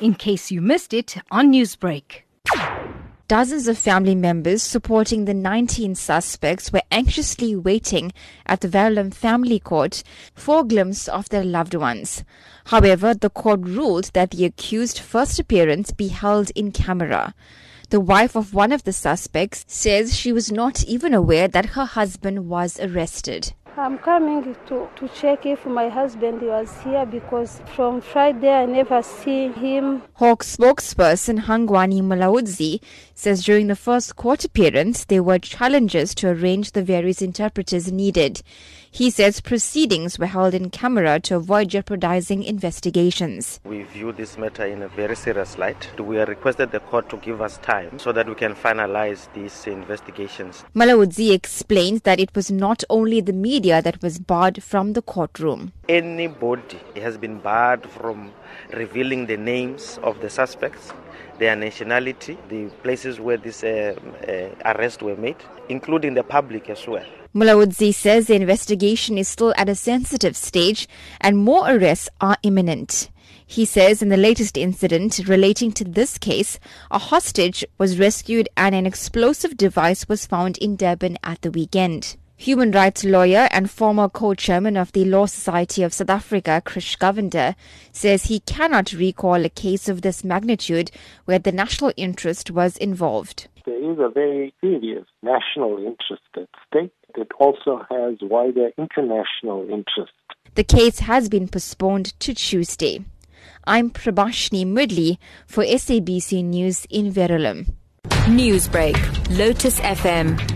in case you missed it on Newsbreak. Dozens of family members supporting the 19 suspects were anxiously waiting at the Verulam Family Court for a glimpse of their loved ones. However, the court ruled that the accused first appearance be held in camera. The wife of one of the suspects says she was not even aware that her husband was arrested. I'm coming to, to check if my husband was here because from Friday I never see him. Hawk spokesperson Hangwani Mulaudzi says during the first court appearance there were challenges to arrange the various interpreters needed. He says proceedings were held in camera to avoid jeopardizing investigations. We view this matter in a very serious light. We have requested the court to give us time so that we can finalize these investigations. Mulaudzi explains that it was not only the media that was barred from the courtroom. Anybody has been barred from revealing the names of the suspects, their nationality, the places where these uh, uh, arrests were made, including the public as well. Mulaudzi says the investigation is still at a sensitive stage and more arrests are imminent. He says in the latest incident relating to this case, a hostage was rescued and an explosive device was found in Durban at the weekend. Human rights lawyer and former co-chairman of the Law Society of South Africa, Krish Govender, says he cannot recall a case of this magnitude where the national interest was involved. There is a very serious national interest at stake it also has wider international interest. The case has been postponed to Tuesday. I'm Prabashini Moodley for SABC News in Verulam. Newsbreak, Lotus FM,